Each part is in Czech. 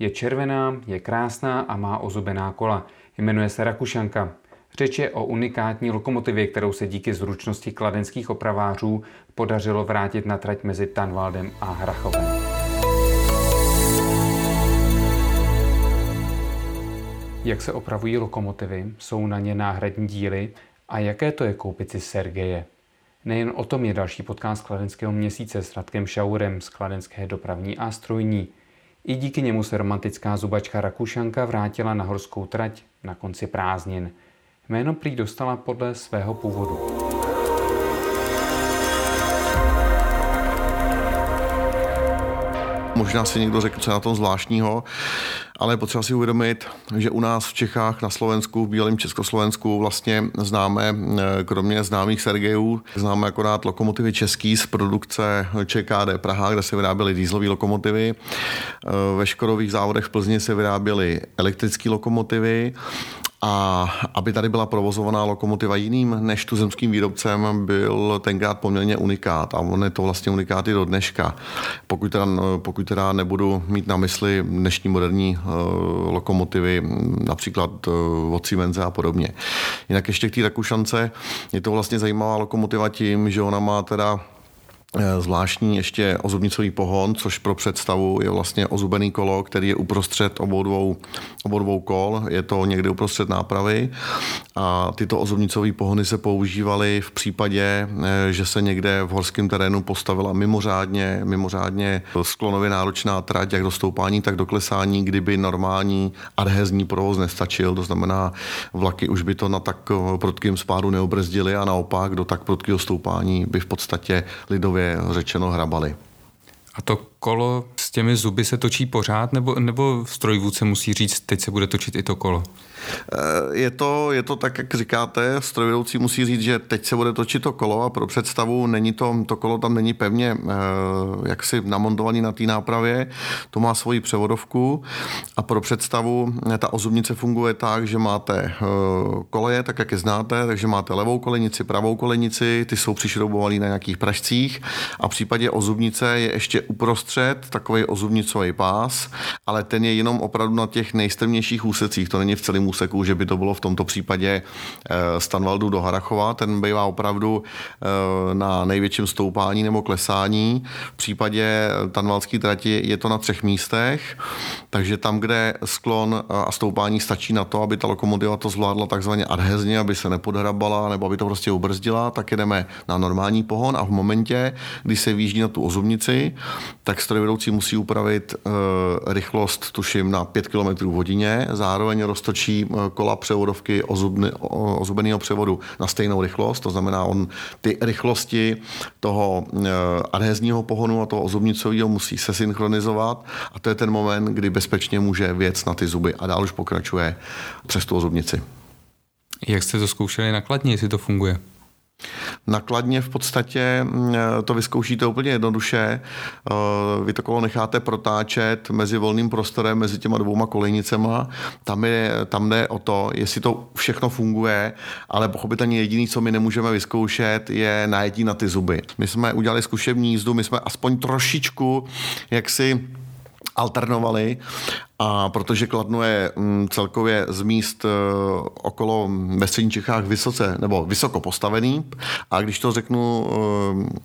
Je červená, je krásná a má ozubená kola. Jmenuje se Rakušanka. Řeč je o unikátní lokomotivě, kterou se díky zručnosti kladenských opravářů podařilo vrátit na trať mezi Tanvaldem a Hrachovem. Jak se opravují lokomotivy, jsou na ně náhradní díly a jaké to je koupit si Sergeje? Nejen o tom je další podcast Kladenského měsíce s Radkem Šaurem z Kladenské dopravní a strojní. I díky němu se romantická zubačka Rakušanka vrátila na horskou trať na konci prázdnin. Jméno prý dostala podle svého původu. Možná si někdo řekl, co je na tom zvláštního, ale je potřeba si uvědomit, že u nás v Čechách, na Slovensku, v Bílém Československu vlastně známe, eh, kromě známých Sergejů, známe akorát lokomotivy český z produkce ČKD Praha, kde se vyráběly dýzlové lokomotivy. Eh, ve Škodových závodech v Plzni se vyráběly elektrické lokomotivy a aby tady byla provozovaná lokomotiva jiným než tuzemským výrobcem, byl tenkrát poměrně unikát a on je to vlastně unikát i do dneška. Pokud teda, pokud teda nebudu mít na mysli dnešní moderní uh, lokomotivy, například uh, od Siemense a podobně. Jinak ještě k té Rakušance, je to vlastně zajímavá lokomotiva tím, že ona má teda zvláštní ještě ozubnicový pohon, což pro představu je vlastně ozubený kolo, který je uprostřed obou dvou, obou dvou kol, je to někdy uprostřed nápravy. A tyto ozubnicové pohony se používaly v případě, eh, že se někde v horském terénu postavila mimořádně, mimořádně sklonově náročná trať, jak do stoupání, tak do klesání, kdyby normální adhezní provoz nestačil, to znamená vlaky už by to na tak eh, prudkým spádu neobrzdili a naopak do tak prudkého stoupání by v podstatě lidově lidově řečeno hrabali. A to kolo s těmi zuby se točí pořád, nebo, nebo strojvůdce musí říct, teď se bude točit i to kolo? Je to, je to tak, jak říkáte, strojvedoucí musí říct, že teď se bude točit to kolo a pro představu není to, to kolo tam není pevně eh, jaksi namontovaný na té nápravě, to má svoji převodovku a pro představu eh, ta ozubnice funguje tak, že máte eh, koleje, tak jak je znáte, takže máte levou kolenici, pravou kolenici, ty jsou přišroubované na nějakých pražcích a v případě ozubnice je ještě uprostřed takový ozubnicový pás, ale ten je jenom opravdu na těch nejstrmějších úsecích, to není v celém úseku, že by to bylo v tomto případě eh, Stanvaldu do Harachova. Ten bývá opravdu eh, na největším stoupání nebo klesání. V případě Tanvalské trati je to na třech místech, takže tam, kde sklon a stoupání stačí na to, aby ta lokomotiva to zvládla takzvaně adhezně, aby se nepodhrabala nebo aby to prostě ubrzdila, tak jedeme na normální pohon a v momentě, kdy se výjíždí na tu ozubnici, tak strojvedoucí musí upravit uh, rychlost, tuším, na 5 km v hodině, zároveň roztočí Eh, kola převodovky ozubeného převodu na stejnou rychlost, to znamená, on ty rychlosti toho eh, adhezního pohonu a toho ozubnicového musí se synchronizovat a to je ten moment, kdy bezpečně může věc na ty zuby a dál už pokračuje přes tu ozubnici. Jak jste to zkoušeli nakladně, jestli to funguje? Nakladně v podstatě mm, to vyzkoušíte úplně jednoduše. Eh, vy to kolo necháte protáčet mezi volným prostorem, mezi těma dvouma kolejnicema. Tam, je, tam jde o to, jestli to všechno funguje, ale pochopitelně jediný, co my nemůžeme vyzkoušet, je najetí na ty zuby. My jsme udělali zkušební jízdu, my jsme aspoň trošičku jaksi alternovali a protože Kladno je mm, celkově z míst e, okolo ve středních Čechách vysoce nebo vysoko postavený a když to řeknu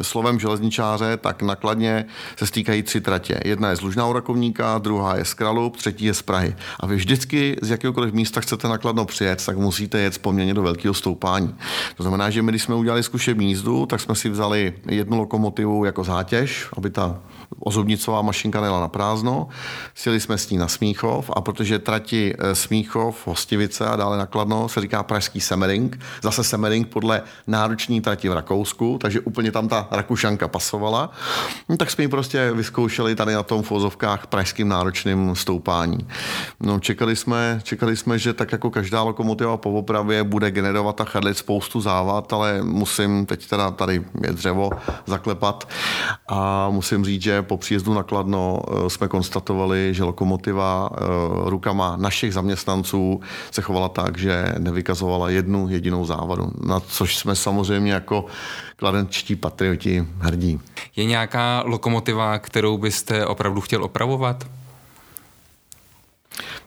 e, slovem železničáře, tak nakladně se stýkají tři tratě. Jedna je z Lužná Rakovníka, druhá je z Kralup, třetí je z Prahy. A vy vždycky z jakéhokoliv místa chcete nakladno přijet, tak musíte jet poměrně do velkého stoupání. To znamená, že my, když jsme udělali zkušební jízdu, tak jsme si vzali jednu lokomotivu jako zátěž, aby ta ozubnicová mašinka nejela na prázdno. Sjeli jsme s ní na Smíchov a protože trati eh, Smíchov, Hostivice a dále nakladno se říká Pražský Semering, zase Semering podle nároční trati v Rakousku, takže úplně tam ta Rakušanka pasovala, no, tak jsme ji prostě vyzkoušeli tady na tom v vozovkách pražským náročným stoupání. No, čekali jsme, čekali jsme, že tak jako každá lokomotiva po opravě bude generovat a chadlit spoustu závad, ale musím teď teda tady je dřevo zaklepat a musím říct, že po příjezdu na Kladno eh, jsme konstatovali, že lokomotiva eh, rukama našich zaměstnanců se chovala tak, že nevykazovala jednu jedinou závadu, na což jsme samozřejmě jako kladenčtí patrioti hrdí. Je nějaká lokomotiva, kterou byste opravdu chtěl opravovat?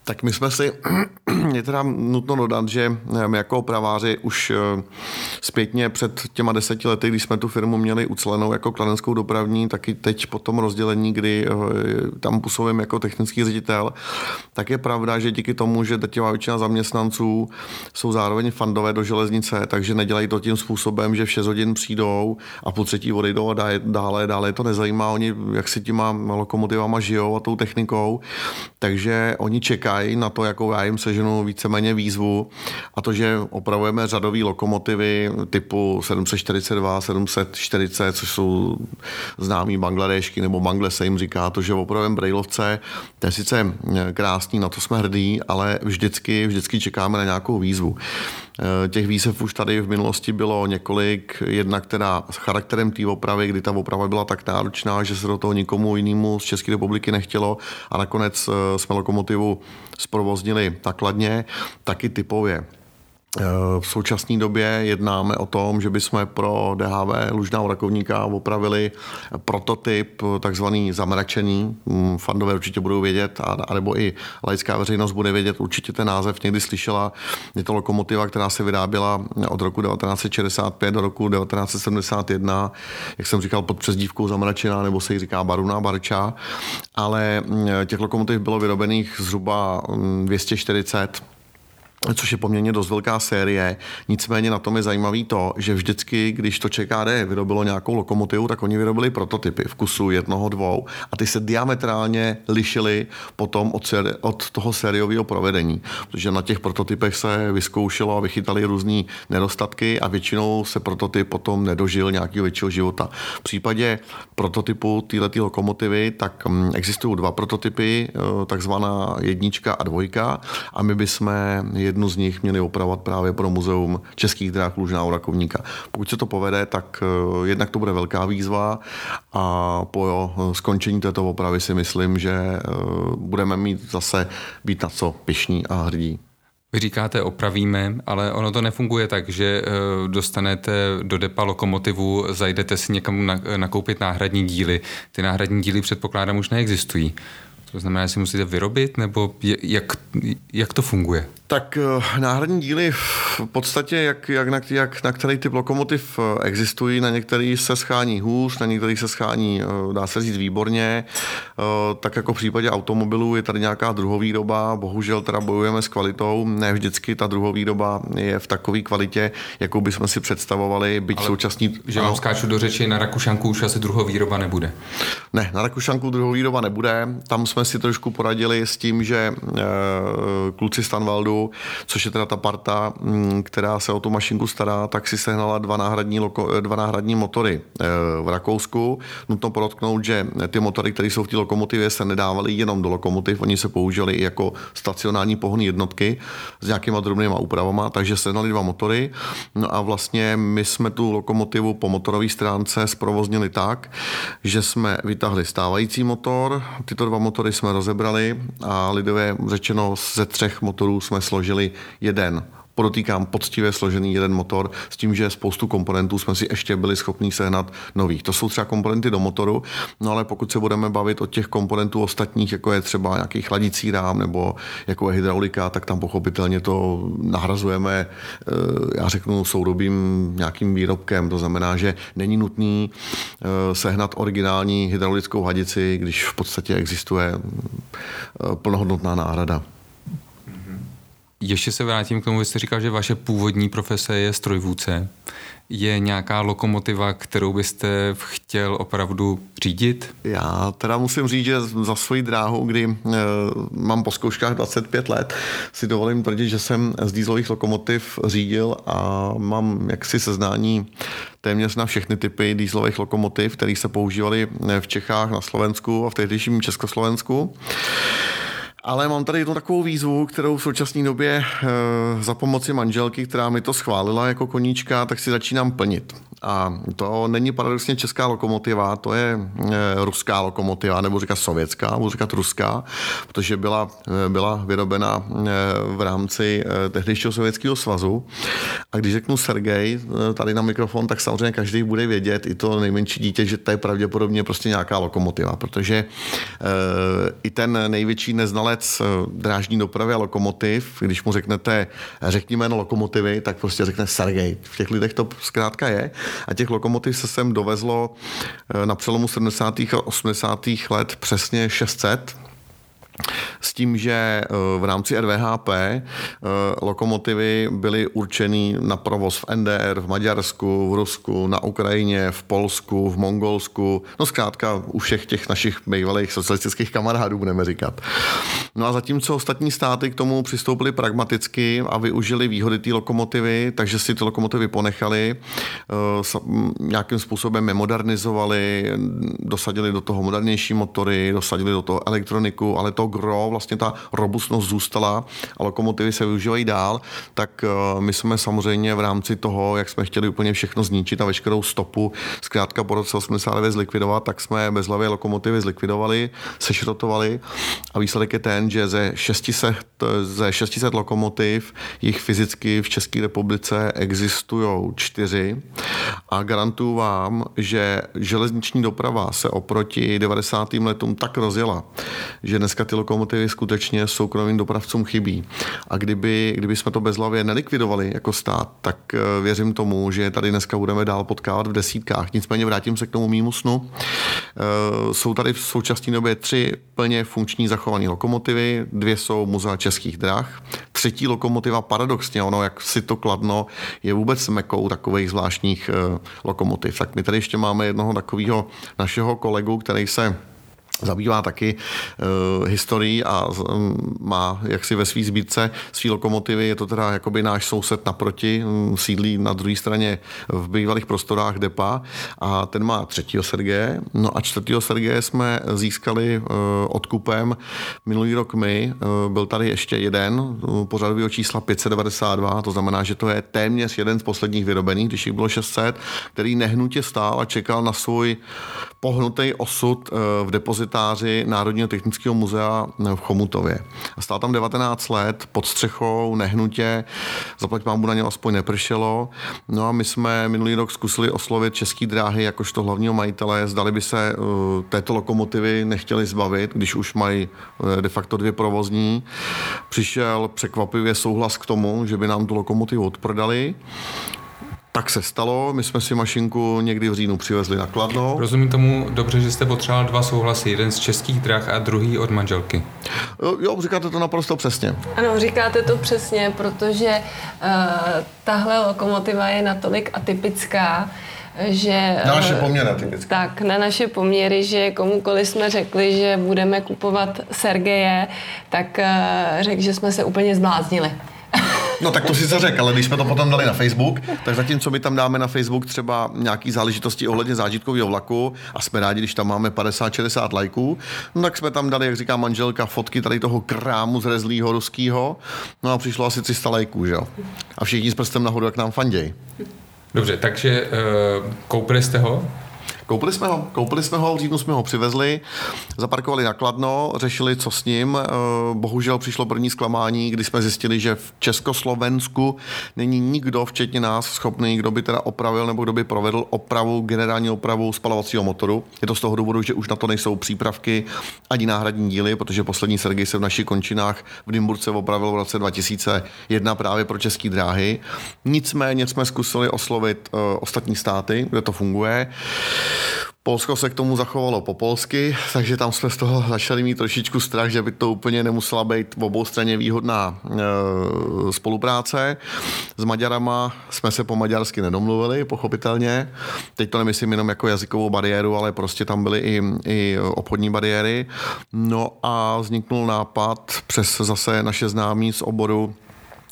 Tak my jsme si, je teda nutno dodat, že my jako opraváři už eh, zpětně před těma deseti lety, když jsme tu firmu měli ucelenou jako kladenskou dopravní, taky teď po tom rozdělení, kdy eh, tam působím jako technický ředitel, tak je pravda, že díky tomu, že drtivá většina zaměstnanců jsou zároveň fandové do železnice, takže nedělají to tím způsobem, že v 6 hodin přijdou a po třetí odejdou a dále, dále je to nezajímá. Oni jak si těma lokomotivama žijou a tou technikou, takže oni čekají na to, jakou já jim seženu víceméně výzvu a to, že opravujeme řadové lokomotivy typu 742, 740, což jsou známí bangladešky nebo Bangle se jim říká, to, že opravujeme brailovce, to je sice krásný, na to jsme hrdí, ale vždycky, vždycky čekáme na nějakou výzvu. Eh, těch výzev už tady v minulosti bylo několik, jedna, která s charakterem té opravy, kdy ta oprava byla tak náročná, že se do toho nikomu jinému z České republiky nechtělo a nakonec eh, jsme lokomotivu zprovoznili takladně, taky typově. Eh, v současné době jednáme o tom, že bychom pro DHV Lužná Rakovníka opravili prototyp takzvaný zamračený. Mm, fandové určitě budou vědět, anebo i laická veřejnost bude vědět, určitě ten název někdy slyšela. Je to lokomotiva, která se vyráběla od roku 1965 do roku 1971, jak jsem říkal, pod přezdívkou zamračená, nebo se jí říká Baruna, Barča. Ale mm, těch lokomotiv bylo vyrobených zhruba 240 mm, což je poměrně dost velká série. Nicméně na tom je zajímavý to, že vždycky, když to ČKD vyrobilo nějakou lokomotivu, tak oni vyrobili prototypy v kusu jednoho, dvou a ty se diametrálně lišily potom od, seri- od toho sériového provedení, protože na těch prototypech se vyzkoušelo a vychytali různé nedostatky a většinou se prototyp potom nedožil nějakého většího života. V případě prototypu této lokomotivy, tak mm, existují dva prototypy, eh, takzvaná jednička a dvojka a my bychom jednu z nich měli opravovat právě pro muzeum českých dráh Lužná Rakovníka. Pokud se to povede, tak eh, jednak to bude velká výzva a po skončení této opravy si myslím, že eh, budeme mít zase být na co pišní a hrdí. Vy říkáte opravíme, ale ono to nefunguje tak, že eh, dostanete do depa lokomotivu, zajdete si někam nakoupit náhradní díly. Ty náhradní díly předpokládám už neexistují. To znamená, že si musíte vyrobit, nebo jak, jak to funguje? Tak eh, náhradní díly v podstatě, jak, jak, na, jak na který typ lokomotiv eh, existují, na některý se schání hůř, na některý se schání, eh, dá se říct, výborně. Tak jako v případě automobilů je tady nějaká druhovýroba, bohužel teda bojujeme s kvalitou, ne vždycky ta druhovýroba je v takové kvalitě, jakou bychom si představovali, byť Ale současný... Že vám skáču do řeči, na Rakušanku už asi druhovýroba nebude. Ne, na Rakušanku druhovýroba nebude, tam jsme si trošku poradili s tím, že kluci Stanvaldu což je teda ta parta, mm, která se o tu mašinku stará, tak si sehnala dva náhradní, loko, dva náhradní motory eh, v Rakousku. Nutno podotknout, že ty motory, které jsou v té lokomotivě, se nedávaly jenom do lokomotiv, oni se použili i jako stacionární pohonné jednotky s nějakýma drobnýma úpravama, takže sehnali dva motory. No a vlastně my jsme tu lokomotivu po motorové stránce zprovoznili tak, že jsme vytáhli stávající motor, tyto dva motory jsme rozebrali a lidově řečeno ze třech motorů jsme složili jeden podotýkám poctivě složený jeden motor s tím, že spoustu komponentů jsme si ještě byli schopni sehnat nových. To jsou třeba komponenty do motoru, no ale pokud se budeme bavit o těch komponentů ostatních, jako je třeba nějaký chladicí rám nebo jako je hydraulika, tak tam pochopitelně to nahrazujeme, eh, já řeknu, soudobým nějakým výrobkem. To znamená, že není nutný eh, sehnat originální hydraulickou hadici, když v podstatě existuje eh, plnohodnotná náhrada. Ještě se vrátím k tomu, vy jste říkal, že vaše původní profese je strojvůdce. Je nějaká lokomotiva, kterou byste chtěl opravdu řídit? Já teda musím říct, že za svoji dráhu, kdy e, mám po zkouškách 25 let, si dovolím tvrdit, že jsem z dýzlových lokomotiv řídil a mám jaksi seznání téměř na všechny typy dýzlových lokomotiv, které se používaly v Čechách, na Slovensku a v tehdejším Československu. Ale mám tady jednu takovou výzvu, kterou v současné době e, za pomoci manželky, která mi to schválila jako koníčka, tak si začínám plnit. A to není paradoxně česká lokomotiva, to je e, ruská lokomotiva, nebo říkat sovětská, nebo říkat ruská, protože byla, e, byla vyrobena e, v rámci tehdejšího sovětského svazu. A když řeknu Sergej tady na mikrofon, tak samozřejmě každý bude vědět, i to nejmenší dítě, že to je pravděpodobně prostě nějaká lokomotiva, protože i ten největší neznalec drážní dopravy a lokomotiv, když mu řeknete, řekni jméno lokomotivy, tak prostě řekne Sergej. V těch lidech to zkrátka je. A těch lokomotiv se sem dovezlo na přelomu 70. a 80. let přesně 600 s tím, že eh, v rámci RVHP eh, lokomotivy byly určeny na provoz v NDR, v Maďarsku, v Rusku, na Ukrajině, v Polsku, v Mongolsku, no zkrátka u všech těch našich bývalých socialistických kamarádů, budeme říkat. No a zatímco ostatní státy k tomu přistoupili pragmaticky a využili výhody té lokomotivy, takže si ty lokomotivy ponechali, eh, nějakým způsobem je modernizovali, dosadili do toho modernější motory, dosadili do toho elektroniku, ale to gro, vlastně ta robustnost zůstala a lokomotivy se využívají dál, tak eh, my jsme samozřejmě v rámci toho, jak jsme chtěli úplně všechno zničit a veškerou stopu zkrátka po roce 89 zlikvidovat, tak jsme bezhlavě lokomotivy zlikvidovali, sešrotovali a výsledek je ten, že ze 600, ze 600 lokomotiv jich fyzicky v České republice existují čtyři a garantuju vám, že železniční doprava se oproti 90. letům tak rozjela, že dneska ty lokomotivy skutečně soukromým dopravcům chybí. A kdyby, kdyby jsme to bezhlavě nelikvidovali jako stát, tak eh, věřím tomu, že tady dneska budeme dál potkávat v desítkách. Nicméně vrátím se k tomu mýmu snu. Eh, jsou tady v současné době tři plně funkční zachované lokomotivy, dvě jsou muzea českých drah, třetí lokomotiva paradoxně, ono jak si to kladno, je vůbec mekou takových zvláštních eh, lokomotiv. Tak my tady ještě máme jednoho takového našeho kolegu, který se zabývá taky uh, historií a um, má jaksi ve svý sbírce svý lokomotivy. Je to teda jakoby náš soused naproti, um, sídlí na druhé straně v bývalých prostorách depa a ten má třetího Sergeje. No a čtvrtého Sergeje jsme získali uh, odkupem minulý rok my. Uh, byl tady ještě jeden uh, pořadového čísla 592, to znamená, že to je téměř jeden z posledních vyrobených, když jich bylo 600, který nehnutě stál a čekal na svůj pohnutý osud uh, v depozitu depozitáři Národního technického muzea v Chomutově. A stál tam 19 let pod střechou, nehnutě, zaplať mámu na něm aspoň nepršelo. No a my jsme minulý rok zkusili oslovit Český dráhy jakožto hlavního majitele, zdali by se uh, této lokomotivy nechtěli zbavit, když už mají uh, de facto dvě provozní. Přišel překvapivě souhlas k tomu, že by nám tu lokomotivu odprodali. Tak se stalo, my jsme si mašinku někdy v říjnu přivezli na Kladno. Rozumím tomu dobře, že jste potřeboval dva souhlasy, jeden z českých drah a druhý od manželky. Jo, jo, říkáte to naprosto přesně. Ano, říkáte to přesně, protože uh, tahle lokomotiva je natolik atypická, že... Na naše poměry. Tak, na naše poměry, že komukoliv jsme řekli, že budeme kupovat Sergeje, tak uh, řekl, že jsme se úplně zbláznili. No tak to si řekl, ale když jsme to potom dali na Facebook, tak zatímco my tam dáme na Facebook třeba nějaký záležitosti ohledně zážitkového vlaku a jsme rádi, když tam máme 50-60 lajků, no tak jsme tam dali, jak říká manželka, fotky tady toho krámu z rezlýho ruského, no a přišlo asi 300 lajků, že jo. A všichni s prstem nahoru, jak nám fanděj. Dobře, takže uh, koupili jste ho? Koupili jsme ho, koupili jsme ho, v říjnu jsme ho přivezli, zaparkovali na Kladno, řešili, co s ním. Eh, bohužel přišlo první zklamání, kdy jsme zjistili, že v Československu není nikdo, včetně nás, schopný, kdo by teda opravil nebo kdo by provedl opravu, generální opravu spalovacího motoru. Je to z toho důvodu, že už na to nejsou přípravky ani náhradní díly, protože poslední Sergej se v našich končinách v Dymburce opravil v roce 2001 právě pro české dráhy. Nicméně jsme zkusili oslovit uh, ostatní státy, kde to funguje. Polsko se k tomu zachovalo po polsky, takže tam jsme z toho začali mít trošičku strach, že by to úplně nemusela být v obou straně výhodná e, spolupráce. S Maďarama jsme se po maďarsky nedomluvili, pochopitelně. Teď to nemyslím jenom jako jazykovou bariéru, ale prostě tam byly i, i obchodní bariéry. No a vzniknul nápad přes zase naše známí z oboru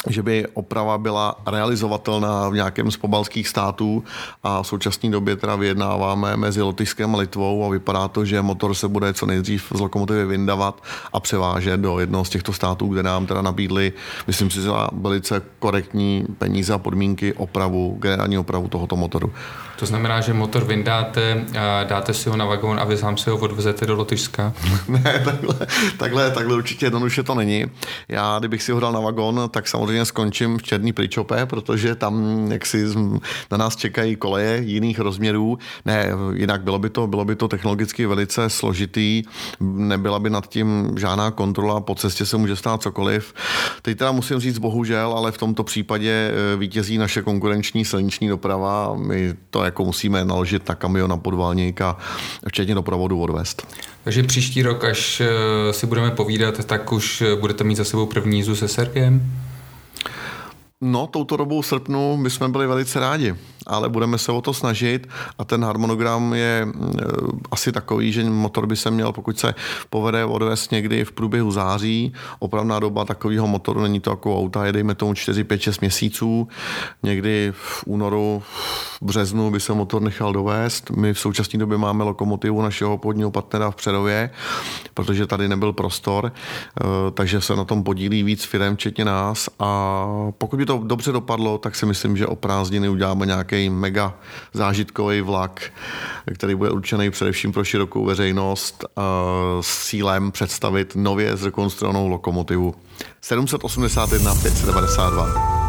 že by oprava byla realizovatelná v nějakém z pobalských států a v současné době teda vyjednáváme mezi Lotyšskem a Litvou a vypadá to, že motor se bude co nejdřív z lokomotivy vyndavat a převážet do jednoho z těchto států, kde nám teda nabídli, myslím si, za velice korektní peníze a podmínky opravu, generální opravu tohoto motoru. To znamená, že motor vyndáte, dáte si ho na vagón a vy sám si ho odvezete do Lotyšska? ne, takhle, takhle, takhle určitě jednoduše to není. Já, kdybych si ho dal na vagón, tak samozřejmě skončím v Černý Pričope, protože tam jaksi na nás čekají koleje jiných rozměrů. Ne, jinak bylo by to, bylo by to technologicky velice složitý, nebyla by nad tím žádná kontrola, po cestě se může stát cokoliv. Teď teda musím říct bohužel, ale v tomto případě eh, vítězí naše konkurenční silniční doprava. My to jako musíme naložit na kamion, na podvalník a včetně doprovodu odvést. Takže příští rok, až eh, si budeme povídat, tak už eh, budete mít za sebou první jízdu se Sergem? No, touto dobou srpnu my jsme byli velice rádi ale budeme se o to snažit a ten harmonogram je eh, asi takový, že motor by se měl, pokud se povede odvést někdy v průběhu září, opravná doba takového motoru, není to jako auta, je dejme tomu 4, 5, 6 měsíců, někdy v únoru, v březnu by se motor nechal dovést. My v současné době máme lokomotivu našeho podního partnera v Přerově, protože tady nebyl prostor, eh, takže se na tom podílí víc firm, včetně nás a pokud by to dobře dopadlo, tak si myslím, že o prázdniny uděláme nějaký mega zážitkový vlak, který bude určený především pro širokou veřejnost s cílem představit nově zrekonstruovanou lokomotivu 781 592.